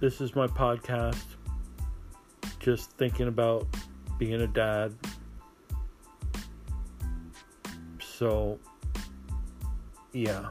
this is my podcast. Just thinking about being a dad. So, yeah.